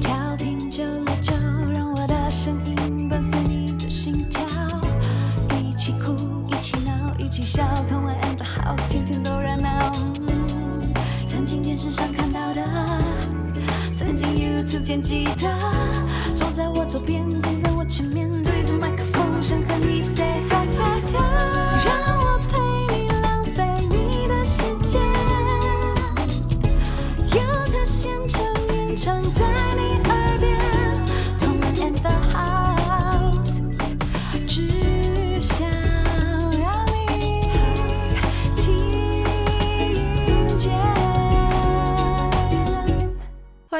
调频九六九，让我的声音伴随你的心跳，一起哭，一起闹，一起笑，同玩 and the house，天天都热闹。曾经电视上看到的，曾经 YouTube 见吉他，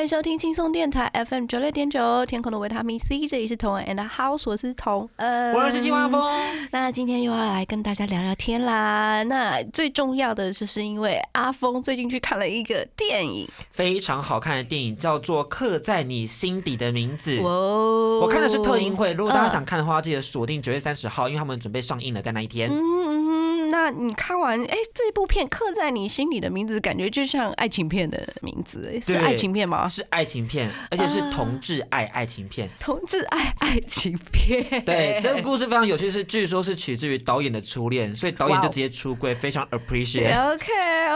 迎收听轻松电台 FM 九六点九，天空的维他命 C，这里是童恩 and House，我是童恩，我是金万峰。那今天又要来跟大家聊聊天啦。那最重要的就是因为阿峰最近去看了一个电影，非常好看的电影叫做《刻在你心底的名字》。我看的是特映会，如果大家嗯想看的话，记得锁定九月三十号，因为他们准备上映了，在那一天。那你看完哎、这部片刻在你心里的名字，感觉就像爱情片的名字，哎是爱情片吗？是爱情片，而且是同志爱爱情片。同志爱爱情片，对，这个故事非常有趣，是据说是取自于导演的初恋，所以导演就直接出柜，非常 appreciate。OK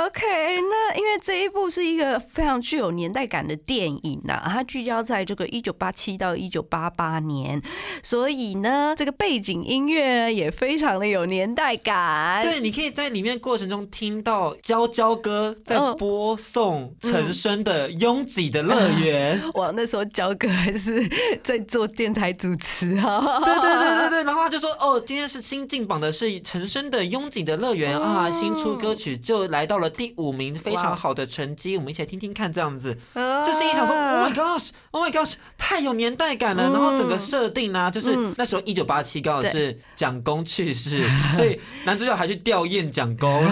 OK，那因为这一部是一个非常具有年代感的电影呐、它聚焦在这个一九八七到一九八八年，所以呢，这个背景音乐也非常的有年代感。对，你可以在里面过程中听到娇娇哥在嗯播送陈升的《拥挤的乐园》。哇那时候娇哥还是在做电台主持啊，对对对对对，然后他就说哦，今天是新进榜的是陈升的《拥挤的乐园》啊，新出歌曲就来到了第五名，非常好的成绩，我们一起来听听看，这样子，就是一想说，Oh my gosh，Oh my gosh，太有年代感了。然后整个设定呢，就是那时候一九八七刚好是蒋公去世，所以男主角还去吊唁蒋公。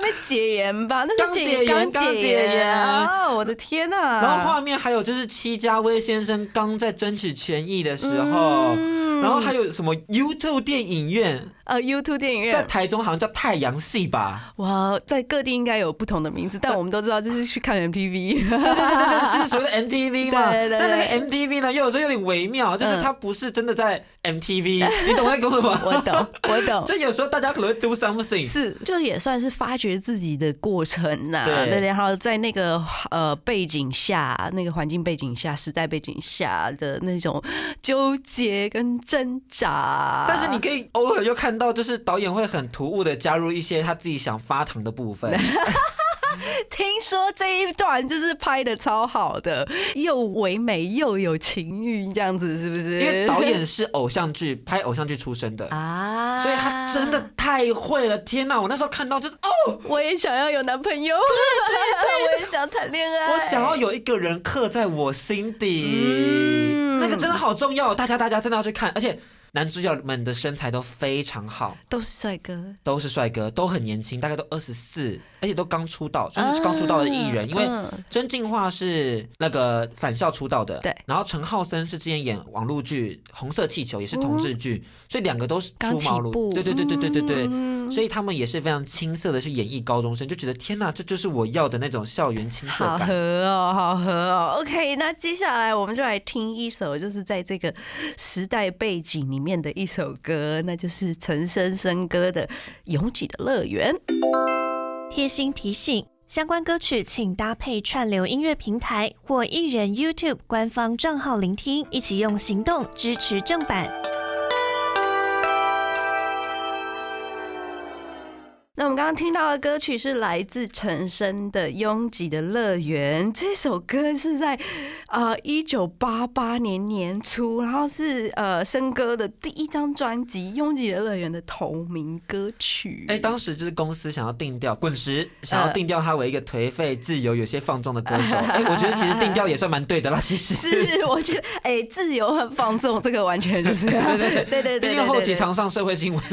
还没解严吧？那刚是解严刚刚解严啊！我的天呐！然后画面还有就是戚家威先生刚在争取权益的时候，然后还有什么 YouTube 电影院，呃，YouTube 电影院在，台中好像叫太阳系吧。哇，在各地应该有不同的名字，但我们都知道这是去看 MTV。对对对对，就是所谓的 MTV 嘛。对对对但那个 MTV 呢，又有时候有点微妙，就是它不是真的在 MTV，你懂我在讲什么？我懂，我懂。就有时候大家可能会 do something。是，就也算是发掘自己的过程呐、对然后在那个呃背景下，那个环境背景下、时代背景下的那种纠结跟挣扎。但是你可以偶尔又看到，就是导演会很突兀的加入一些他自己想发糖的部分。听说这一段就是拍的超好的，又唯美又有情欲，这样子是不是？因为导演是偶像剧拍偶像剧出身的。啊，所以他真的太会了！天哪，我那时候看到就是哦，我也想要有男朋友，对对对，我也想谈恋爱，我想要有一个人刻在我心底，嗯那个真的好重要，大家大家真的要去看，而且男主角们的身材都非常好，都是帅哥，都是帅哥，都很年轻，大概都二十四，而且都刚出道，算是刚出道的艺人。因为嗯曾静华是那个返校出道的，对然后陈浩森是之前演网络剧《红色气球》，也是同志剧，所以两个都是出茅庐，对对对对对对对。嗯所以他们也是非常青涩的去演绎高中生，就觉得天哪，这就是我要的那种校园青涩感。好合哦，好合哦。OK，那接下来我们就来听一首，就是在这个时代背景里里面的一首歌，那就是陈升升哥的《拥挤的乐园》。贴心提醒：相关歌曲请搭配串流音乐平台或艺人 YouTube 官方账号聆听，一起用行动支持正版。那我们刚刚听到的歌曲是来自陈升的《拥挤的乐园》，这首歌是在呃一九八八年年初，然后是呃升哥的第一张专辑《拥挤的乐园》的同名歌曲。哎，当时就是公司想要定调，滚石想要定调他为一个颓废、自由、有些放纵的歌手。哎，我觉得其实定调也算蛮对的啦，其实。是，我觉得哎、自由和放纵，这个完全就是 对对对对对毕竟后期常上社会新闻。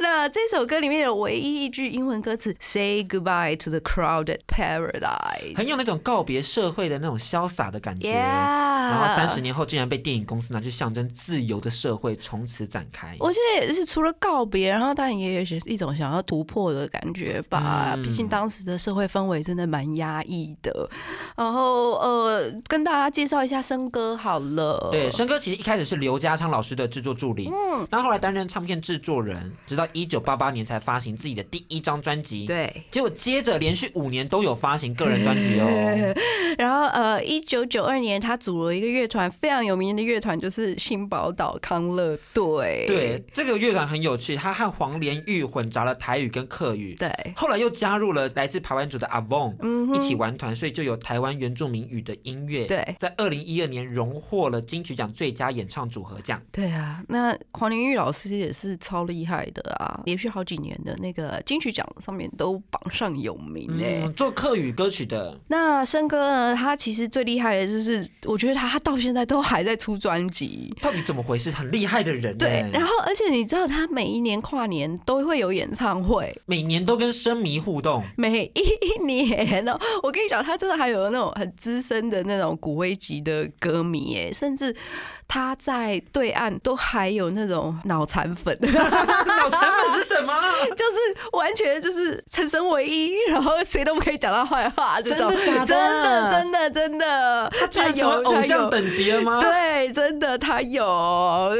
那这首歌里面有唯一一句英文歌词 “Say goodbye to the crowded paradise”，很有那种告别社会的那种潇洒的感觉。Yeah，然后三十年后竟然被电影公司拿去象征自由的社会，从此展开。我觉得也是除了告别，然后当然也有一种想要突破的感觉吧。嗯毕竟当时的社会氛围真的蛮压抑的。然后呃，跟大家介绍一下生哥好了。对，生哥其实一开始是刘家昌老师的制作助理，嗯，然后后来担任唱片制作人，直到一九八八年才发行自己的第一张专辑。，对。结果接着连续五年都有发行个人专辑哦。然后呃，一九九二年他组了一个乐团，非常有名的乐团就是新宝岛康乐队。对，这个乐团很有趣，他和黄连玉混杂了台语跟客语。对，后来又加入了来自台湾组的阿翁，嗯一起玩团，所以就有台湾原住民语的音乐。对在二零一二年荣获了金曲奖最佳演唱组合奖。对啊，那黄连玉老师也是超厉害的啊，连续好几年的那个金曲奖上面都榜上有名哎、嗯，做客语歌曲的，那生哥呢？他其实最厉害的就是，我觉得他他到现在都还在出专辑。到底怎么回事？很厉害的人欸。对，然后而且你知道，他每一年跨年都会有演唱会，每年都跟声迷互动。每一年哦，我跟你讲，他真的还有那种很资深的那种骨灰级的歌迷哎，甚至他在对岸都还有那种脑残粉，脑残粉是什么？就是完全就是陈身唯一，然后谁都不可以讲他坏话，这种真的假的真的真的真的，他居然成为有偶像。等级了吗？对，真的他有。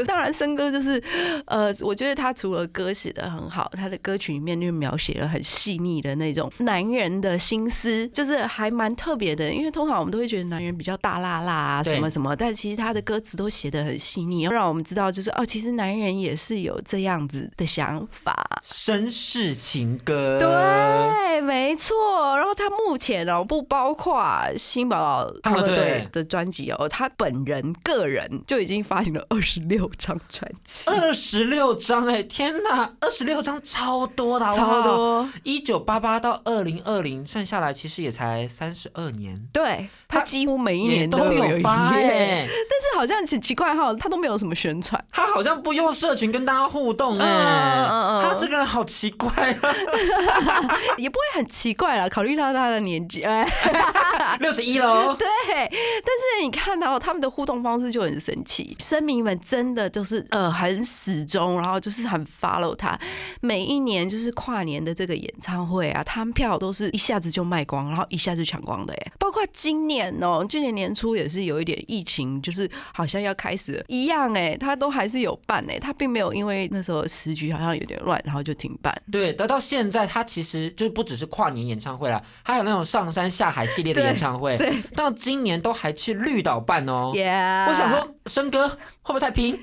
当然，森哥就是，呃，我觉得他除了歌写的很好，他的歌曲里面就描写了很细腻的那种男人的心思，就是还蛮特别的。因为通常我们都会觉得男人比较大辣辣啊，什么什么，但其实他的歌词都写的很细腻，让我们知道就是哦，其实男人也是有这样子的想法。绅士情歌。对，没错。然后他目前哦，不包括新宝岛他们队队的专辑哦，他本人个人就已经发行了二十六张专辑，二十六张哎，天哪，二十六张超多的，好不好超。多。一九八八到二零二零算下来，其实也才三十二年，对他他几乎每一年都年有有发。但是好像很奇怪哈，他都没有什么宣传。他好像不用社群跟大家互动嗯哎，嗯嗯他这个人好奇怪啊，也不会很奇怪啦，考虑到他的年纪，哎，六十一喽。对。但是你看到他们的互动方式就很神奇，声迷们真的就是呃很始终，然后就是很 follow 他。每一年就是跨年的这个演唱会啊，他们票都是一下子就卖光，然后一下子抢光的哎。包括今年哦、今年年初也是有一点疫情，就是好像要开始了一样哎，他都还是有办哎，他并没有因为那时候时局好像有点乱，然后就停办。对，得到现在，他其实就不只是跨年演唱会啦，还有那种上山下海系列的演唱会，对到今年都还去绿岛办哦。Yeah，我想说，生哥会不会太拼？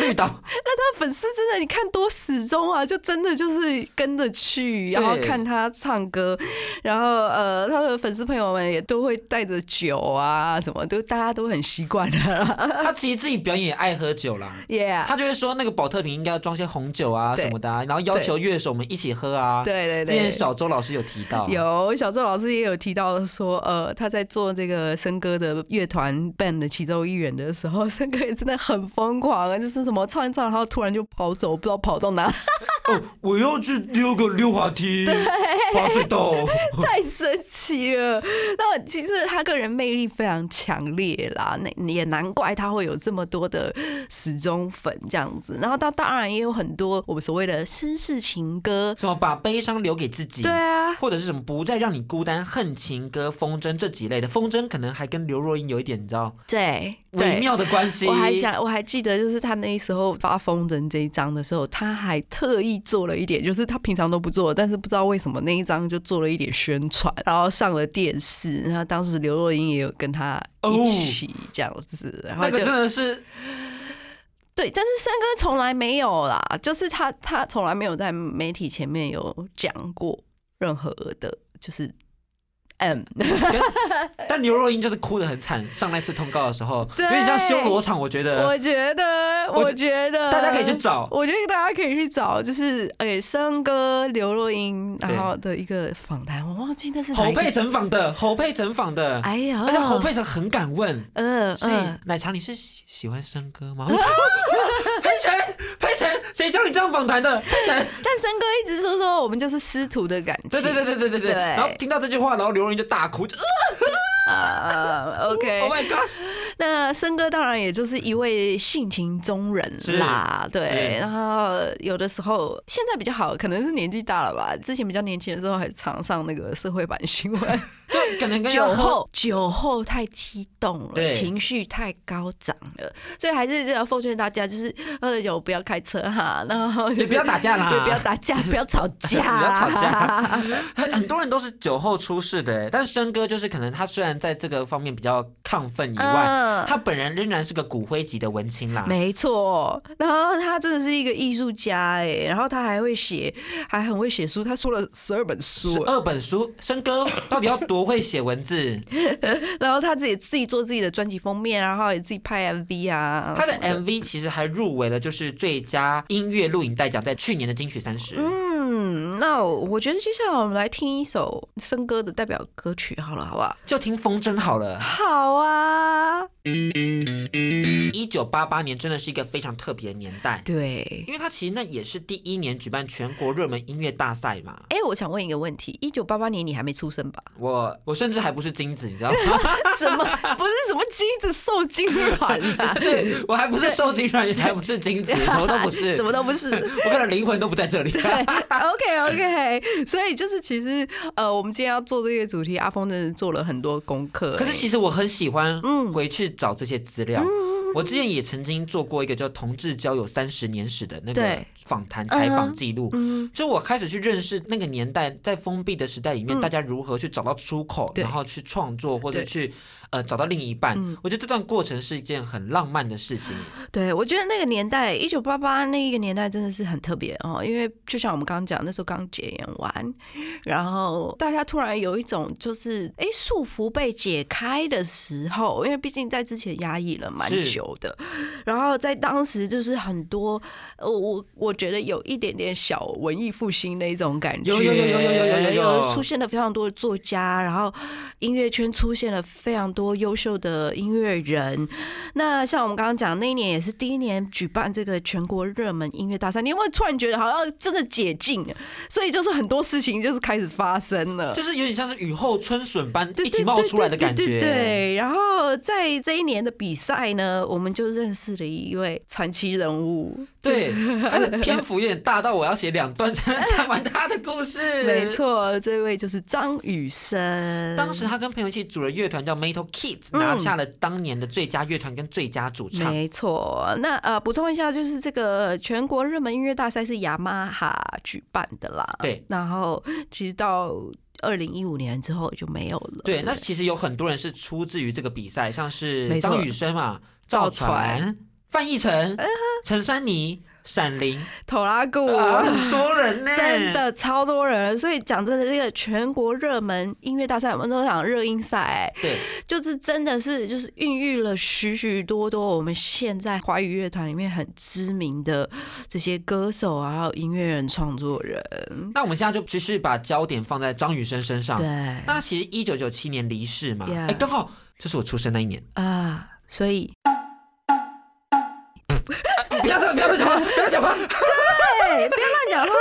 绿岛 那他粉丝真的，你看多始终啊，就真的就是跟着去，然后看他唱歌，然后呃，他的粉丝朋友们也都会带着酒啊，什么都大家都很习惯的啦。他其实自己表演也爱喝酒啦。Yeah，他就会说那个保特瓶应该要装些红酒啊什么的、啊，然后要求乐手们一起喝啊。对对之前对。小周老师有提到，有小周老师也有提到说，呃，他在做这个森哥的乐团 band 的其中一员的时候，森哥也真的很疯狂啊，就是什么唱一唱，然后突然就跑走，不知道跑到哪。哦，我要去溜个溜滑梯，滑水道。太神奇了。那其实他个人魅力非常强烈啦，那也难怪他会有这么多的死忠粉这样子。然后他当然也有很多我们所谓的绅士情歌，什么把悲伤留给自己？对啊，或者是什么不再让你孤单、恨情歌、风筝这几类的，风筝可能还跟刘若英有一点你知道对，微。妙的关系。我还想，我还记得，就是他那时候发风筝这一张的时候，他还特意做了一点，就是他平常都不做，但是不知道为什么那一张就做了一点宣传，然后上了电视。然后当时刘若英也有跟他一起这样子，然后就那个真的是对，但是三哥从来没有啦，就是他他从来没有在媒体前面有讲过任何的，就是嗯，但刘若英就是哭的很惨，上那次通告的时候，有点像修罗场，我觉得。我觉得，我我觉得。大家可以去找。我觉得大家可以去找，就是诶，森哥刘若英然后的一个访谈，我忘记那是侯佩岑访的，侯佩岑访的，哎呀，而且侯佩岑很敢问，嗯所以嗯，奶茶你是喜喜欢生哥吗？佩岑，佩岑，谁教你这样访谈的？佩岑，但森哥一直说说我们就是师徒的感情，对对对对对对对。对然后听到这句话，然后刘若英就大哭，就啊，OK，Oh my gosh！那森哥当然也就是一位性情中人啦，对。然后有的时候现在比较好，可能是年纪大了吧。之前比较年轻的时候还常上那个社会版新闻，对可能跟酒后酒后太激动了，对情绪太高涨了，所以还是要奉劝大家，就是喝了酒不要开车哈，然后就是也不要打架啦对，不要打架，不要吵架，不要吵架。很很多人都是酒后出事的，欸但是生哥就是可能他虽然在这个方面比较亢奋以外，嗯他本人仍然是个骨灰级的文青啦。没错，然后他真的是一个艺术家哎，然后他还会写，还很会写书，他出了十二本书十，二本书，生哥到底要多会写文字？然后他自己自己做自己的专辑封面，然后也自己拍 MV 啊，他的 MV 其实还入围了，就是最佳音乐录影带奖，在去年的金曲三十。嗯，那我觉得接下来我们来听一首森哥的代表歌曲好了，好不好？就听风筝好了。好啊，一九八八年真的是一个非常特别的年代，对。因为他其实那也是第一年举办全国热门音乐大赛嘛。哎，我想问一个问题：一九八八年你还没出生吧？我我甚至还不是精子，你知道吗？什么？不是什么精子受精卵啊？对我还不是受精卵，也才不是精子，什么都不是，什么都不是。我可能灵魂都不在这里。对，OK OK，所以就是其实呃，我们今天要做这个主题，阿峰真的做了很多功课。可是其实我很喜欢嗯回去找这些资料。我之前也曾经做过一个叫《同志交友三十年史》的那个访谈采访记录，嗯，就我开始去认识那个年代，在封闭的时代里面，嗯。大家如何去找到出口，然后去创作或者去呃找到另一半。嗯我觉得这段过程是一件很浪漫的事情。对，我觉得那个年代，一九八八那一个年代真的是很特别哦，因为就像我们刚刚讲，那时候刚解严完，然后大家突然有一种就是哎束缚被解开的时候，因为毕竟在之前压抑了蛮久的，然后在当时就是很多，呃，我我觉得有一点点小文艺复兴的一种感觉，有有有有有有有有有出现了非常多的作家，然后音乐圈出现了非常多优秀的音乐人。那像我们刚刚讲，那一年也是第一年举办这个全国热门音乐大赛，你有没有突然觉得好像真的解禁？所以就是很多事情就是开始发生了。就是有点像是雨后春笋般一起冒出来的感觉。对，然后在这一年的比赛呢，我们就认识了一位传奇人物。对，他的篇幅有点大到我要写两段才能讲完他的故事。没。错，这位就是张雨生。当时他跟朋友一起组了乐团叫 Metal Kids，嗯拿下了当年的最佳乐团跟最佳主唱。没错，那呃，补充一下，就是这个全国热门音乐大赛是雅马哈举办的啦。对，然后其实到二零一五年之后就没有了。对，那其实有很多人是出自于这个比赛，像是张雨生嘛、赵赵传、范逸臣、陈珊妮、闪灵，头拉骨。啊，很多人呢，真。的超多人，所以讲真的，这个全国热门音乐大赛，我们都讲热音赛，对，就是真的是就是孕育了许许多多我们现在华语乐团里面很知名的这些歌手啊，还有音乐人、创作人。那我们现在就继续把焦点放在张雨生身上。对那其实一九九七年离世嘛，Yeah 哎，刚好就是我出生那一年。啊，所以不要讲话。对，不要乱讲话。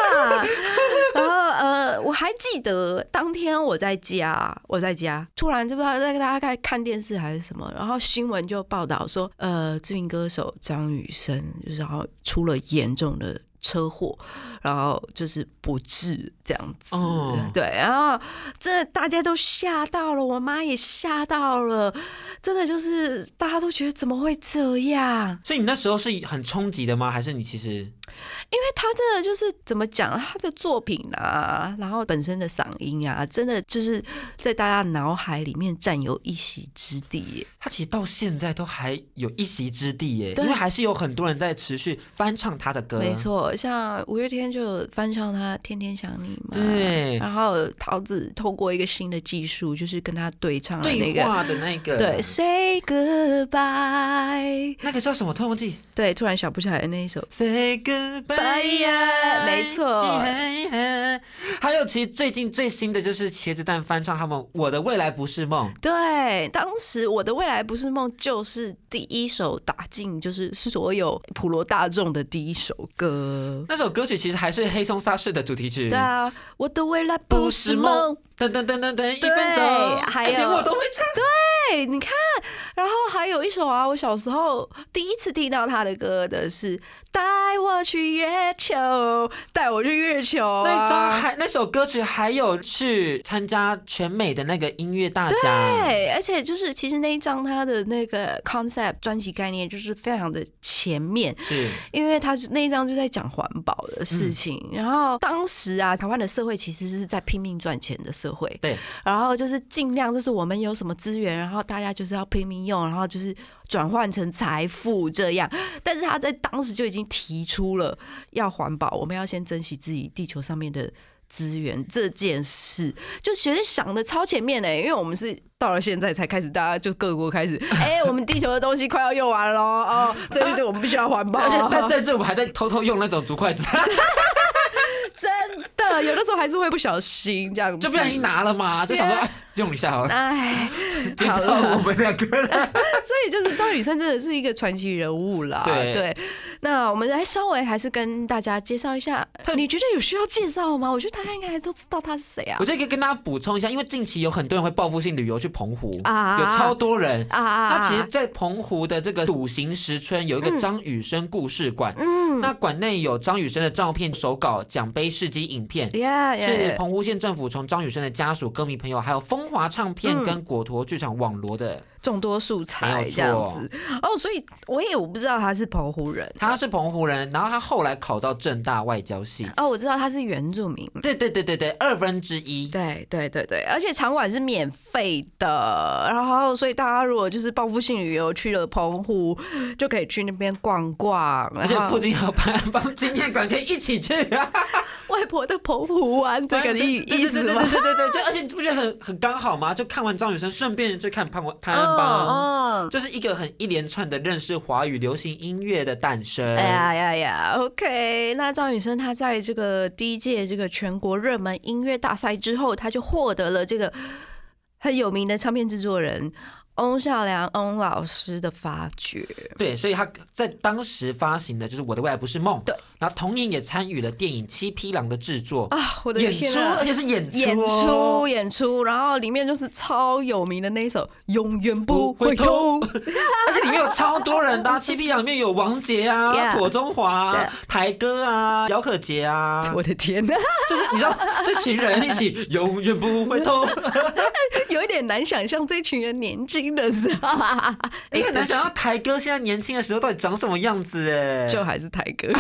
然后呃，我还记得当天我在家，我在家，突然就不知道在大家在看电视还是什么，然后新闻就报道说，呃，知名歌手张雨生，就是然后出了严重的。车祸，然后就是不治这样子，哦对，然后真的大家都吓到了，我妈也吓到了，真的就是大家都觉得怎么会这样？所以你那时候是很冲击的吗？还是你其实因为他真的就是怎么讲，他的作品啊，然后本身的嗓音啊，真的就是在大家脑海里面占有一席之地耶。他其实到现在都还有一席之地耶？因为还是有很多人在持续翻唱他的歌。没，错，像五月天就有翻唱他《天天想你》嘛，对然后桃子透过一个新的技术，就是跟他对唱的那个。对话的那个，对，Say goodbye。那个叫什么？突然忘记。对，突然想不起来那一首。Say goodbye 呀没错还有，其实最近最新的就是茄子蛋翻唱他们《我的未来不是梦》。对，当时我的未来不是梦，就是第一首打进就是所有普罗大众的第一首歌。那首歌曲其实还是黑松沙士的主题曲。对啊，我的未来不是梦。等等等等等，一分钟，还有连我都会唱。对，你看然后还有一首啊，我小时候第一次听到他的歌的是《带我去月球》，带我去月球、啊。那张还那首歌曲还有去参加全美的那个音乐大奖，对，而且就是其实那一张他的那个 concept 专辑概念就是非常的前面，是。因为他是那一张就在讲环保的事情。然后当时啊，台湾的社会其实是在拼命赚钱的社会，对，然后就是尽量就是我们有什么资源，然后大家就是要拼命用，然后就是转换成财富这样。但是他在当时就已经提出了要环保，我们要先珍惜自己地球上面的。资源这件事，就其实想的超前面呢，因为我们是到了现在才开始，大家就各国开始，哎、我们地球的东西快要用完了哦，对对对我们必须要环保。而且但甚至我们还在偷偷用那种竹筷子，真的，有的时候还是会不小心这样子，就不小心拿了嘛，就想说哎用一下好了，哎，好了我们两个人。所以就是张雨生真的是一个传奇人物啦。对那我们来稍微还是跟大家介绍一下，你觉得有需要介绍吗？我觉得大家应该都知道他是谁啊我。就可以跟大家补充一下，因为近期有很多人会报复性旅游去澎湖，啊有超多人。啊啊那其实，在澎湖的这个笃行石村有一个张雨生故事馆，嗯那馆内有张雨生的照片、手稿、奖杯、事迹、影片，，Yeah，是澎湖县政府从张雨生的家属、歌迷朋友，还有风华唱片嗯跟果陀剧场网罗的。众多素材这样子哦，所以我也我不知道他是澎湖人。他是澎湖人，然后他后来考到正大外交系。哦，我知道他是原住民。对对对对对，二分之一。对对对对，而且场馆是免费的，然后所以大家如果就是报复性旅游去了澎湖，就可以去那边逛逛，而且附近还有帮 帮纪念馆可以一起去啊，外婆的澎湖湾这个意对意思吗对对对对？对对而且你不觉得很很刚好吗？就看完张雨生，顺便就看潘潘潘安就是一个很一连串的认识华语流行音乐的诞生。哎呀呀呀，OK。那赵雨生他在这个第一届这个全国热门音乐大赛之后，他就获得了这个很有名的唱片制作人翁孝良翁老师的发掘。对，所以他在当时发行的就是《我的未来不是梦》，对，然后同年也参与了电影《七匹狼》的制作。啊，我的演出！而且是演出、演哦，出演出，然后里面就是超有名的那一首《永远不不会会痛》，而且里面有超多人的、啊，《七匹狼》里面有王杰啊、Yeah 妥中华、啊、台哥啊、姚可杰啊，我的天呐，就是你知道这群人一起永远不会痛，有一点难想象这群人年轻的时候，你 很难想到台哥现在年轻的时候到底长什么样子哎，就还是台哥。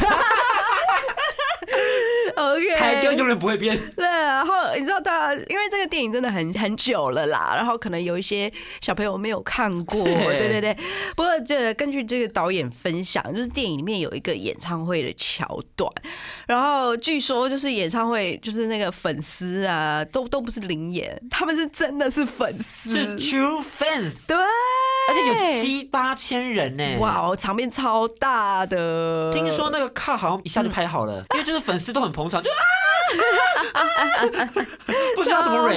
OK，台哥永远不会变。对，然后你知道，大家因为这个电影真的很很久了啦，然后可能有一些小朋友没有看过，对。对对对。不过这根据这个导演分享，就是电影里面有一个演唱会的桥段，然后据说就是演唱会就是那个粉丝啊，都都不是灵演，他们是真的是粉丝，是 true fans，对，而且有七八千人呢。哇哦，场面超大的。听说那个卡好像一下就拍好了，因为就是粉丝都很捧场，就啊，不需要什么啊，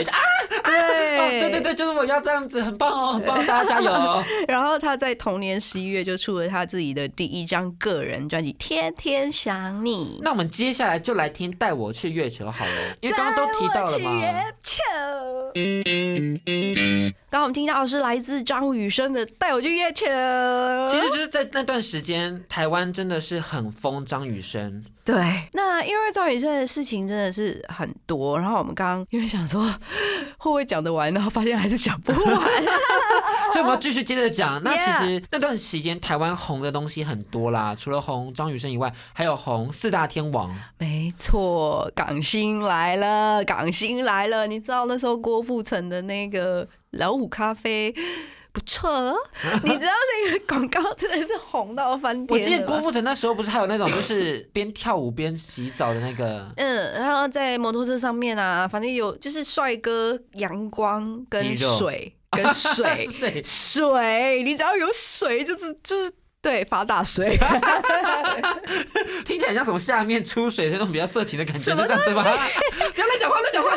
对、哦对对对，就是我要这样子，很棒哦，很棒，大家加油哦！然后他在同年十一月就出了他自己的第一张个人专辑《天天想你》。那我们接下来就来听《带我去月球》好了，因为刚刚都提到了嘛。月球。我们听到的是来自张雨生的《带我去月球》。其实就是在那段时间，台湾真的是很疯张雨生，对，那因为张雨生的事情真的是很多，然后我们刚刚因为想说 会不会讲得完，然后发现还是讲不完。所以我们要继续接着讲。那其实那段时间台湾红的东西很多啦，除了红张雨生以外，还有红四大天王。没错，港星来了，港星来了。你知道那时候郭富城的那个老虎咖啡不错哦，你知道那个广告真的是红到翻天。我记得郭。富城那时候不是还有那种就是边跳舞边洗澡的那个嗯，然后在摩托车上面啊，反正有就是帅哥、阳光跟水跟水 水水，你只要有水就是就是对发大水。听起来像什么下面出水的那种比较色情的感觉，是这样子吗？不要乱讲话，乱讲话。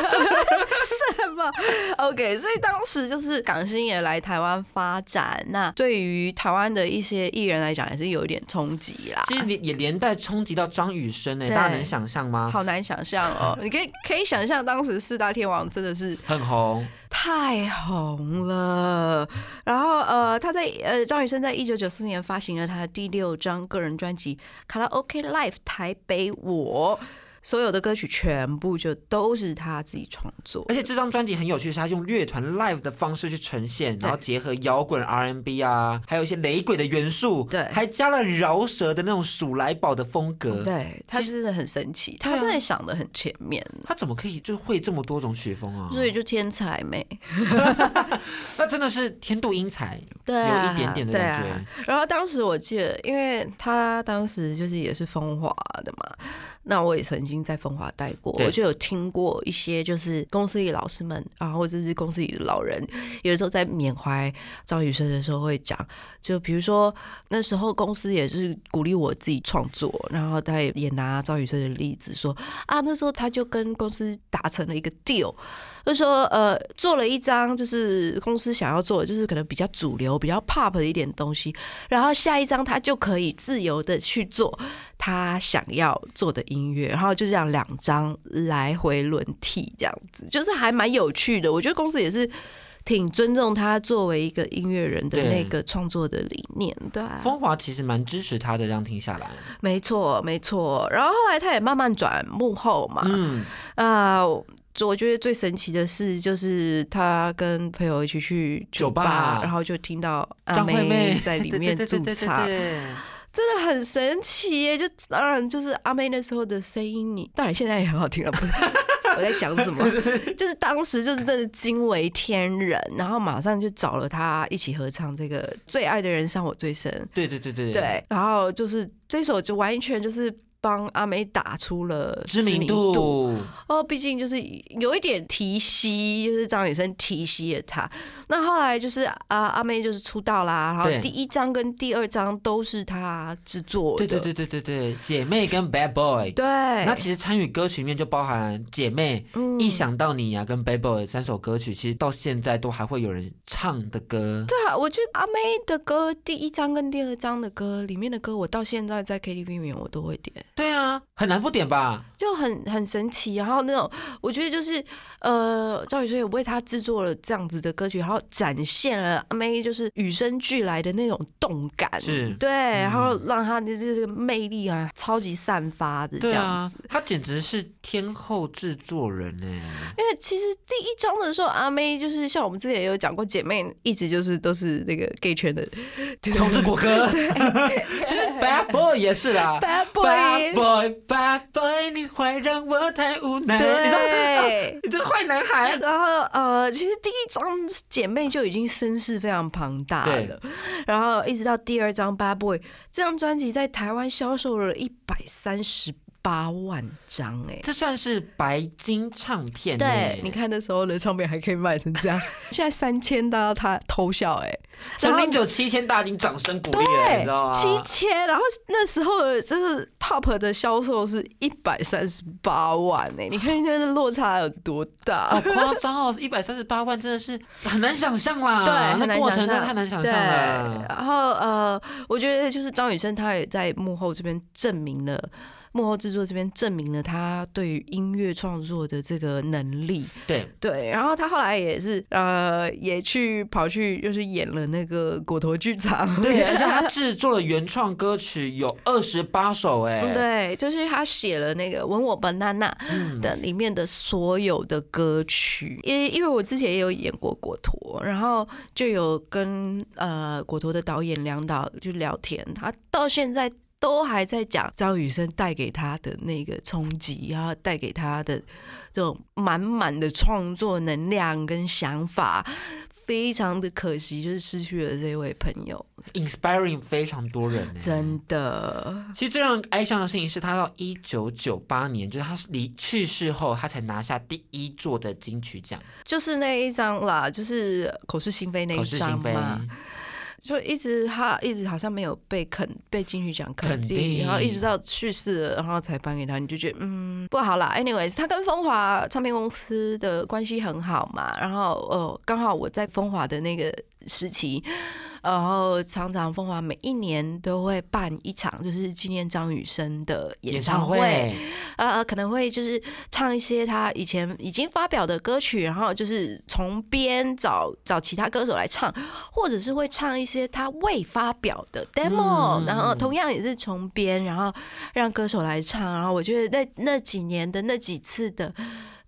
什么？OK，所以当时就是港星也来台湾发展，那对于台湾的一些艺人来讲，也是有一点冲击啦。其实也也连带冲击到张雨生呢，对大家能想象吗？好难想象哦，你可以可以想象当时四大天王真的是很红，太红了。然后呃，他在呃张雨生在一九九四年发行了他的第六张个人专辑《卡拉 OK Live 台北我》。所有的歌曲全部就都是他自己创作，而且这张专辑很有趣，是他用乐团 live 的方式去呈现，然后结合摇滚 R&B 啊，还有一些雷鬼的元素，对，还加了饶舌的那种鼠来宝的风格，对，他真的很神奇，他真的想的很前面，他怎么可以就会这么多种曲风啊？所以就天才美，那真的是天妒英才，对，有一点点的感觉。然后当时我记得，因为他当时就是也是风华的嘛。那我也曾经在风华待过，我就有听过一些，就是公司里老师们啊，或者是公司里的老人，有的时候在缅怀张雨生的时候会讲，就比如说那时候公司也是鼓励我自己创作，然后他也也拿张雨生的例子说啊，那时候他就跟公司达成了一个 deal。就说呃，做了一张就是公司想要做的，就是可能比较主流、比较 pop 的一点东西，然后下一张他就可以自由的去做他想要做的音乐，然后就这样两张来回轮替，这样子就是还蛮有趣的。我觉得公司也是挺尊重他作为一个音乐人的那个创作的理念，对。风华其实蛮支持他的，这样听下来，没错没错。然后后来他也慢慢转幕后嘛，嗯啊。我觉得最神奇的事就是他跟朋友一起去酒吧，然后就听到阿妹在里 面驻唱，真的很神奇耶！就当然就是阿妹那时候的声音，你当然现在也很好听了。不是 我在讲什么？就是当时就是真的惊为天人，然后马上就找了他一起合唱这个《最爱的人伤我最深》。对对对对对，然后就是这首就完全就是。帮阿美打出了知名度哦，毕竟就是有一点提膝，就是张雨生提膝了他。那后来就是啊，阿妹就是出道啦，然后第一张跟第二张都是她制作的。对对对对对对，姐妹跟 Bad Boy。对，那其实参与歌曲里面就包含姐妹，一想到你呀跟 Bad Boy 三首歌曲，其实到现在都还会有人唱的歌。对啊，我觉得阿妹的歌第一张跟第二张的歌里面的歌，我到现在在 KTV 里面我都会点。对啊，很难不点吧？就很很神奇，然后那种我觉得就是呃，赵宇轩也为他制作了这样子的歌曲，然后展现了阿妹就是与生俱来的那种动感，是。对，然后让她的这个魅力啊超级散发的这样子，他简直是天后制作人呢。因为其实第一章的时候，阿妹就是像我们之前也有讲过，姐妹一直就是都是那个 gay 圈的同志国歌，其实 Bad Boy 也是啦，Bad Boy。boy 你坏让我太无奈。对，你这 坏男孩。然后呃，其实第一章姐妹就已经声势非常庞大了。然后一直到第二张 bad boy，这张专辑在台湾销售了一百三十八万张，哎，这算是白金唱片。对，你看那时候的唱片还可以卖成这样，现在三千大到他偷笑，哎。陈零九七千大金掌声鼓励，你知道吗？七千，然后那时候的这个 top 的销售是一百三十八万呢，你看现在的落差有多大？好夸张哦！一百三十八万真的是很难想象啦，对，那过程真的太难想象了。然后呃，我觉得就是张雨生他也在幕后这边证明了。幕后制作这边证明了他对于音乐创作的这个能力，对。对，然后他后来也是呃，也去跑去又是演了那个果陀剧场，对，而且他制作了原创歌曲有二十八首，哎，对，就是他写了那个《吻我 banana》的里面的所有的歌曲，因因为我之前也有演过果陀，然后就有跟呃果陀的导演梁导就聊天，他到现在。都还在讲张雨生带给他的那个冲击，然后带给他的这种满满的创作能量跟想法，非常的可惜，就是失去了这位朋友，inspiring 非常多人，真的。其实最让哀伤的事情是他到一九九八年，就是他离去世后，他才拿下第一座的金曲奖，就是那一张啦，就是口是心非那一张嘛。就一直他一直好像没有被肯被金曲奖肯定，然后一直到去世了，然后才颁给他，你就觉得嗯不好啦。Anyways，他跟风华唱片公司的关系很好嘛，然后呃刚好我在风华的那个时期，然后常常凤凰每一年都会办一场，就是纪念张雨生的演演唱会。唱会，呃，可能会就是唱一些他以前已经发表的歌曲，然后就是重编找找其他歌手来唱，或者是会唱一些他未发表的 demo，、嗯然后同样也是重编，然后让歌手来唱。然后我觉得那那几年的那几次的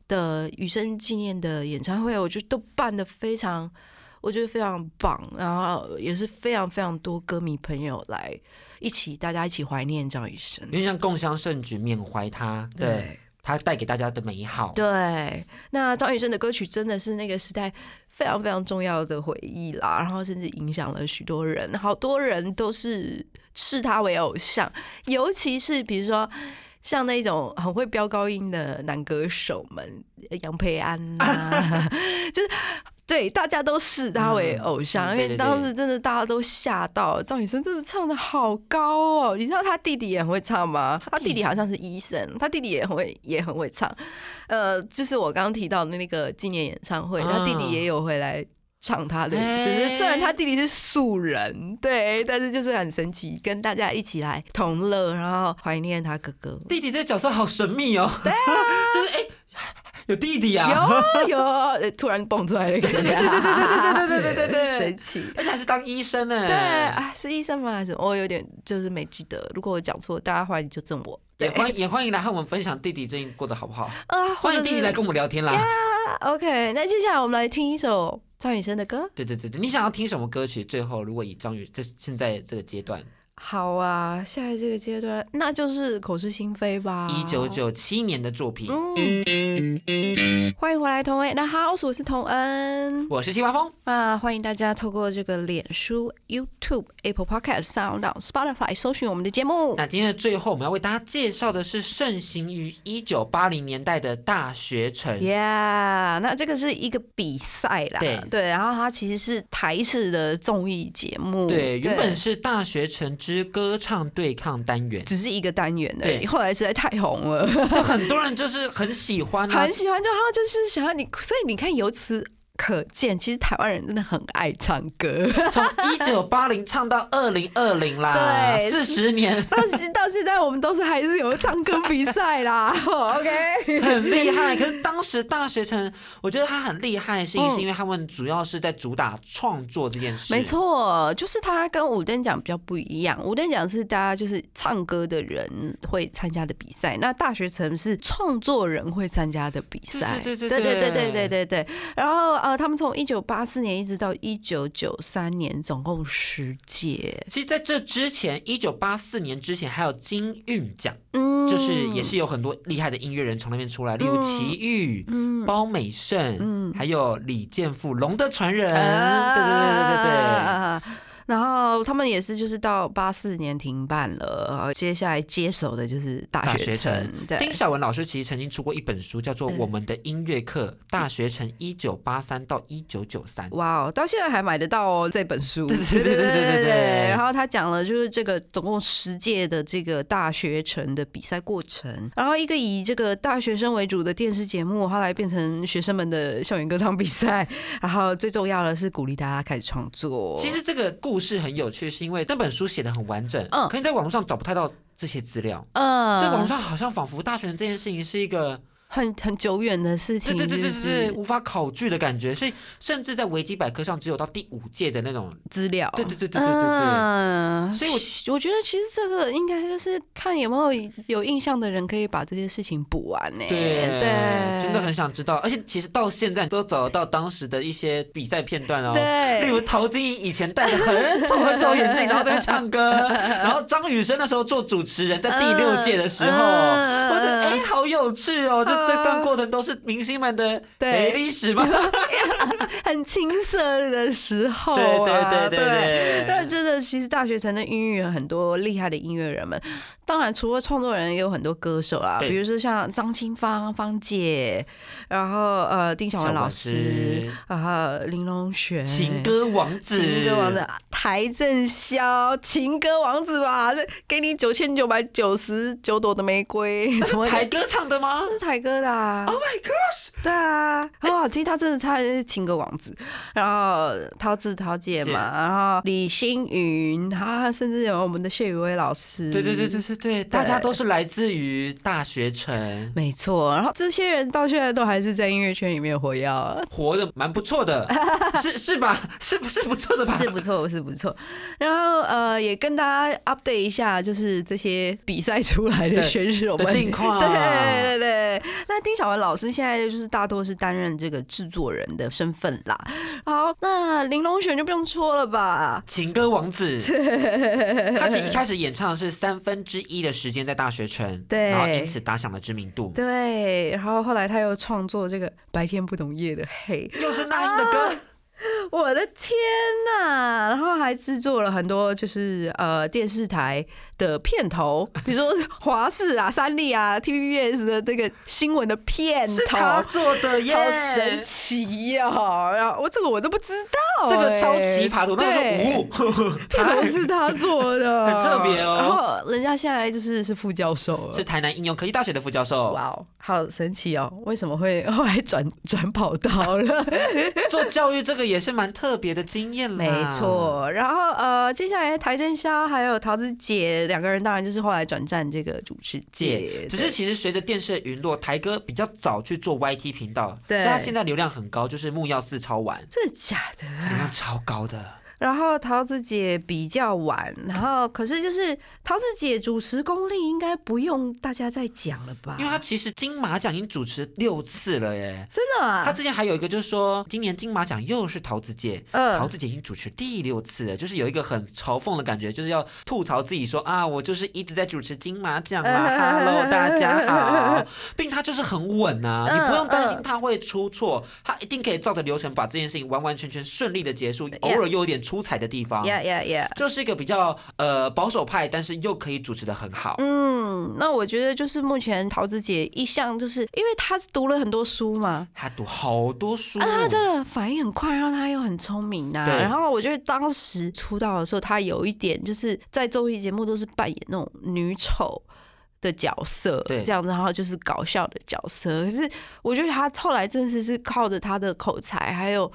的雨生纪念的演唱会，我觉得都办的非常。我觉得非常棒，然后也是非常非常多歌迷朋友来一起，大家一起怀念张雨生有。点像共襄盛举，缅怀他，对他带给大家的美好。对，那张雨生的歌曲真的是那个时代非常非常重要的回忆啦，然后甚至影响了许多人，好多人都是视他为偶像，尤其是比如说。像那种很会飙高音的男歌手们，杨培安呐、就是对大家都视他为偶像，因为当时真的大家都吓到，赵雨生真的唱的好高哦！你知道他弟弟也很会唱吗？他弟弟好像是医生，他弟弟也很会也很会唱。呃，就是我刚刚提到的那个纪念演唱会，他弟弟也有回来。唱他的，就是虽然他弟弟是素人，对，但是就是很神奇，跟大家一起来同乐，然后怀念他哥哥。弟弟这个角色好神秘哦，对啊，就是哎、有弟弟啊，有有，呃突然蹦出来了一个，对对对对对对对对对对 神奇。而且还是当医生呢。对，啊，是医生吗？还是我有点就是没记得？如果我讲错，大家欢迎纠正我。也欢也欢迎来和我们分享弟弟最近过得好不好？啊，欢迎弟弟来跟我们聊天啦。OK，那接下来我们来听一首张雨生的歌。对对对对，你想要听什么歌曲？最后如果以张雨这现在这个阶段，好啊，下在这个阶段，那就是口是心非吧。一九九七年的作品，嗯，欢迎回来，童恩。那好，我是童恩。我是西华峰。那，欢迎大家透过这个脸书、YouTube、Apple Podcast、Sound、Spotify 搜寻我们的节目。那今天的最后，我们要为大家介绍的是盛行于一九八零年代的大学城。Yeah，那这个是一个比赛啦，对对然后它其实是台式的综艺节目，对，原本是大学城之歌唱对抗单元，只是一个单元的，对。后来实在太红了，就很多人就是很喜欢啊。很。喜欢，就然后就是想要你，所以你看由此可见，其实台湾人真的很爱唱歌，从一九八零唱到二零二零啦，对四十年，到现到现在我们都是还是有唱歌比赛啦，OK，很厉害。可是当时大学城，我觉得他很厉害，是因是因为他们主要是在主打创作这件事。没，错，就是他跟五等奖比较不一样。五等奖是大家就是唱歌的人会参加的比赛，那大学城是创作人会参加的比赛。对对对对对对对对对对。然后呃，他们从一九八四年一直到一九九三年，总共十届。其实在这之前，一九八四年之前还有金韵奖，嗯就是也是有很多厉害的音乐人从那边出来，例如齐豫、嗯包美胜，嗯还有李健富，《龙的传人》对对对对对。他们也是，就是到八四年停办了，然后接下来接手的就是大大学城。对，丁晓文老师其实曾经出过一本书，叫做《嗯我们的音乐课：大学城一九八三到一九九三》。哇哦，到现在还买得到哦这本书。对对对对对对对然后他讲了就是这个总共十届的这个大学城的比赛过程，然后一个以这个大学生为主的电视节目，后来变成学生们的校园歌唱比赛，然后最重要的是鼓励大家开始创作。其实这个故事很有趣，是因为那本书写的很完整，嗯可你在网络上找不太到这些资料。嗯，在网络上好像仿佛大学生这件事情是一个很很久远的事情，对对对对对无法考据的感觉，所以甚至在维基百科上只有到第五届的那种。资料。对对对对对对对。嗯，所以我我觉得其实这个应该就是看有没有有印象的人可以把这些事情补完呢。对对，真的很想知道，而且其实到现在都找得到当时的一些比赛片段哦。对，例如陶晶莹以前戴的很丑很丑眼镜，然后在那唱歌，然后张雨生那时候做主持人，在第六届的时候，嗯我觉得哎、好有趣哦！就这段过程都是明星们的对哎历史嘛。很青涩的时候、啊，对对对对对那真的，其实大学城的音乐有很多厉害的音乐人们。当然，除了创作人，也有很多歌手啊，比如说像张清芳、芳姐，然后呃丁小文老师，然后林隆璇，情歌王子，情歌王子台正宵，情歌王子吧，这给你九千九百九十九朵的玫瑰，什么台歌唱的吗这是台歌的、啊。？Oh my gosh！对啊，很好好听，他真的他是情歌王子。然后桃子桃姐嘛，然后李星云，然后甚至有我们的谢宇威老师。对对对对对对，大家都是来自于大学城，没错。然后这些人到现在都还是在音乐圈里面活跃，活的蛮不错的，是是吧？是不是不错的吧？是不错，是不错。然后呃，也跟大家 update 一下，就是这些比赛出来的选手们的近况。对对对。那丁小文老师现在就是大多是担任这个制作人的身份啦。好，那玲珑选就不用说了吧，情歌王子。他其实一开始演唱的是三分之一的时间在大学城，对，然后因此打响了知名度。对，然后后来他又创作这个白天不懂夜的黑，又是那英的歌。我的天呐！然后还制作了很多，就是呃电视台的片头，比如说华视啊、三立啊、TVBS 的这个新闻的片头，是他做的耶，好神奇哦！然后我这个我都不知道，这个超奇葩的，那时候片头是他做的，很特别哦。然后人家现在就是是副教授了，是台南应用科技大学的副教授。哇哦，好神奇哦！为什么会 后来转转跑道了？做教育这个也是蛮特别的经验没错。然后呃，接下来台正宵还有桃子姐两个人，当然就是后来转战这个主持界。只是其实随着电视的陨落，台哥比较早去做 YT 频道，所以他现在流量很高，就是木曜四超玩，真的假的？流量超高的。然后桃子姐比较晚，然后可是就是桃子姐主持功力应该不用大家再讲了吧？因为她其实金马奖已经主持六次了耶，真的啊！她之前还有一个就是说，今年金马奖又是桃子姐，嗯，桃子姐已经主持第六次了，就是有一个很嘲讽的感觉，就是要吐槽自己说啊，我就是一直在主持金马奖啊，Hello 大家好，并她就是很稳啊，你不用担心她会出错，她一定可以照着流程把这件事情完完全全顺利的结束，偶尔又有点出。彩的地方，Yeah Yeah Yeah，就是一个比较呃保守派，但是又可以主持的很好。嗯，那我觉得就是目前桃子姐一向就是因为她读了很多书嘛，她读好多书，啊，她真的反应很快，然后她又很聪明啊。然后我觉得当时出道的时候，她有一点就是在综艺节目都是扮演那种女丑的角色，这样子，然后就是搞笑的角色。可是我觉得她后来真的是靠着她的口才，还有。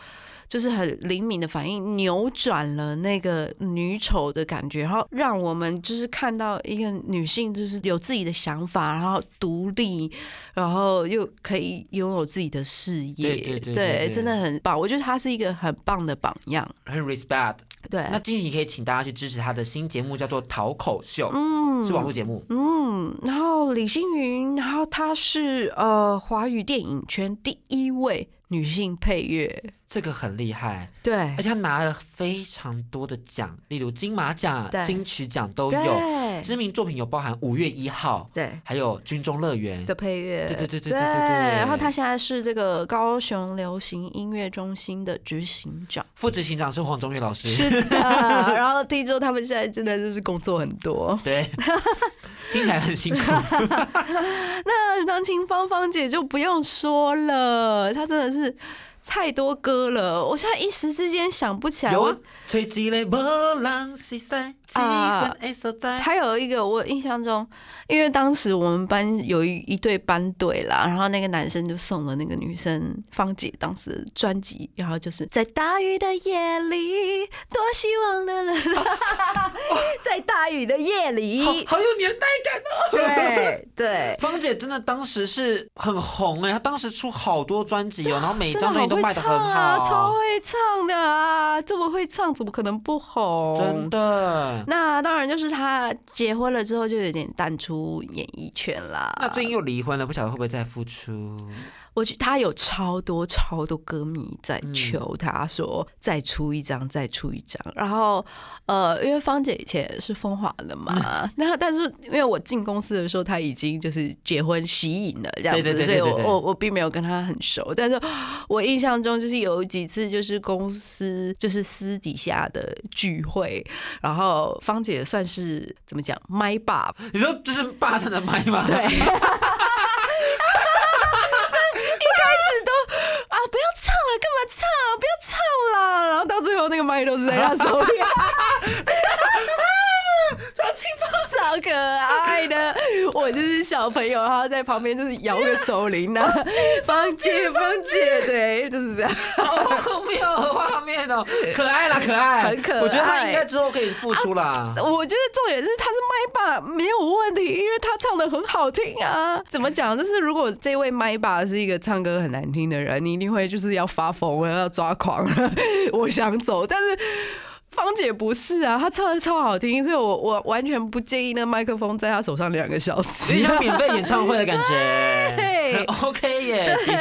就是很灵敏的反应，扭转了那个女丑的感觉，然后让我们就是看到一个女性，就是有自己的想法，然后独立，然后又可以拥有自己的事业，对对对，真的很棒。我觉得她是一个很棒的榜样，很 respect。对，那今天可以请大家去支持她的新节目，叫做《讨口秀》，嗯，是网络节目，嗯。然后李星云，然后她是呃华语电影圈第一位。女性配乐，这个很厉害，对，而且他拿了非常多的奖，例如金马奖、金曲奖都有。知名作品有包含《五月一号》，对，还有《军中乐园》的配乐，对对对对对对对。然后他现在是这个高雄流行音乐中心的执行长，副执行长是黄宗岳老师，是的。然后听说他们现在真的就是工作很多，对，听起来很辛苦。那张清芳芳姐就不用说了，她真的是。太多歌了，我现在一时之间想不起来。有啊，啊，还有一个我印象中，因为当时我们班有一一对班队啦，然后那个男生就送了那个女生芳姐当时专辑，然后就是在大雨的夜里，多希望的人，在大雨的夜里，好有年代感哦。对对，芳姐真的当时是很红哎，她当时出好多专辑哦，然后每张专辑都。会唱啊，超会唱的啊！这么会唱，怎么可能不红？真的。那当然就是他结婚了之后，就有点淡出演艺圈啦。那最近又离婚了，不晓得会不会再复出？我觉得他有超多超多歌迷在求他说再出一张再出一张，然后呃，因为芳姐以前是风华的嘛，那但是因为我进公司的时候他已经就是结婚喜影了这样子，所以我我我并没有跟他很熟，但是我印象中就是有几次就是公司就是私底下的聚会，然后芳姐算是怎么讲麦霸？你说这是霸占的麦吗？对。不要唱了，干嘛唱？不要唱了。然后到最后，那个麦都是在他手里。超清风，超可爱的。我我就是小朋友，然后在旁边就是摇个手铃呐，芳姐，芳姐，对，就是这样。好妙的画面哦，可爱啦，可爱，很可爱我觉得他应该之后可以复出啦。我觉得重点是他是麦霸没有问题，因为他唱的很好听啊。怎么讲？就是如果这位麦霸是一个唱歌很难听的人，你一定会就是要发疯，要抓狂了，我想走。但是芳姐不是啊，她唱的超好听，所以我我完全不介意那麦克风在她手上两个小时，有一像免费演唱会的感对觉，很 OK 耶。其实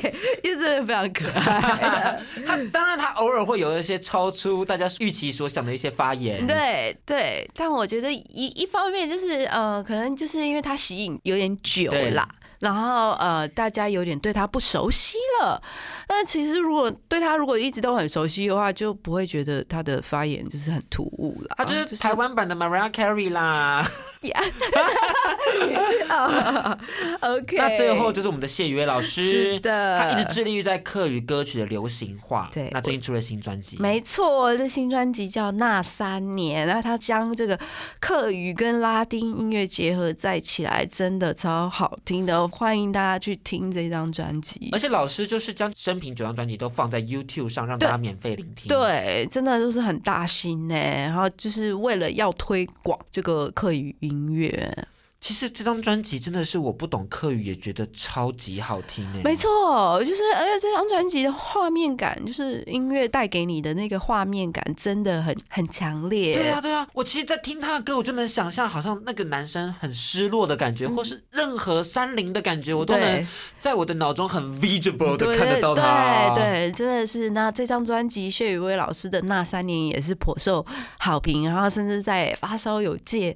对，因为真的非常可爱。他当然他偶尔会有一些超出大家预期所想的一些发言。对对，但我觉得一一方面就是呃，可能就是因为他吸引有点久对啦。然后呃，大家有点对他不熟悉了。那其实如果对他如果一直都很熟悉的话，就不会觉得他的发言就是很突兀了。他就是台湾版的 Mariah Carey 啦。OK，那最后就是我们的谢宇威老师，是的他一直致力于在客语歌曲的流行化。对那最近出了新专辑，没错，这新专辑叫《那三年》，那他将这个客语跟拉丁音乐结合在起来，真的超好听的，欢迎大家去听这张专辑而。且老师就是将生平九张专辑都放在 YouTube 上，让大家免费聆听。，对，真的都是很大心呢。然后就是为了要推广这个客语音乐，其实这张专辑真的是我不懂客语也觉得超级好听诶。没错，就是而且这张专辑的画面感，就是音乐带给你的那个画面感，真的很很强烈。对啊，对啊，我其实，在听他的歌，我就能想象，好像那个男生很失落的感觉，或是任何山林的感觉，我都能在我的脑中很 visible 的看得到他。对对，真的是。那这张专辑谢宇威老师的那三年也是颇受好评，然后甚至在发烧友界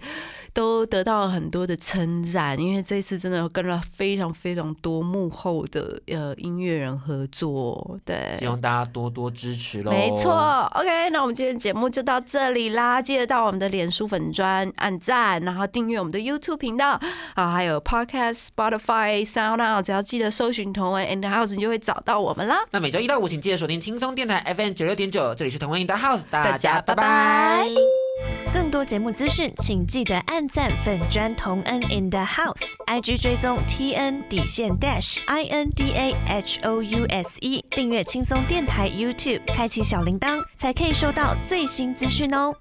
都得到了很多的称赞，因为这次真的跟了非常非常多幕后的呃音乐人合作。对，希望大家多多支持喽。没错。OK，那我们今天节目就到这里啦，记得到我们的脸书粉砖按赞，然后订阅我们的 YouTube 频道啊，还有 Podcast、Spotify、Sound On，只要记得搜寻同文 and House，你就会找到我们啦。那每周一到五，请记得锁定轻松电台 FM 九六点九，这里是同文 the house，大大家拜拜。更多节目资讯，请记得按赞粉砖同恩 in the house，IG 追踪 T N 底线 dash I N D A H O U S E，订阅轻松电台 YouTube，开启小铃铛，才可以收到最新资讯哦。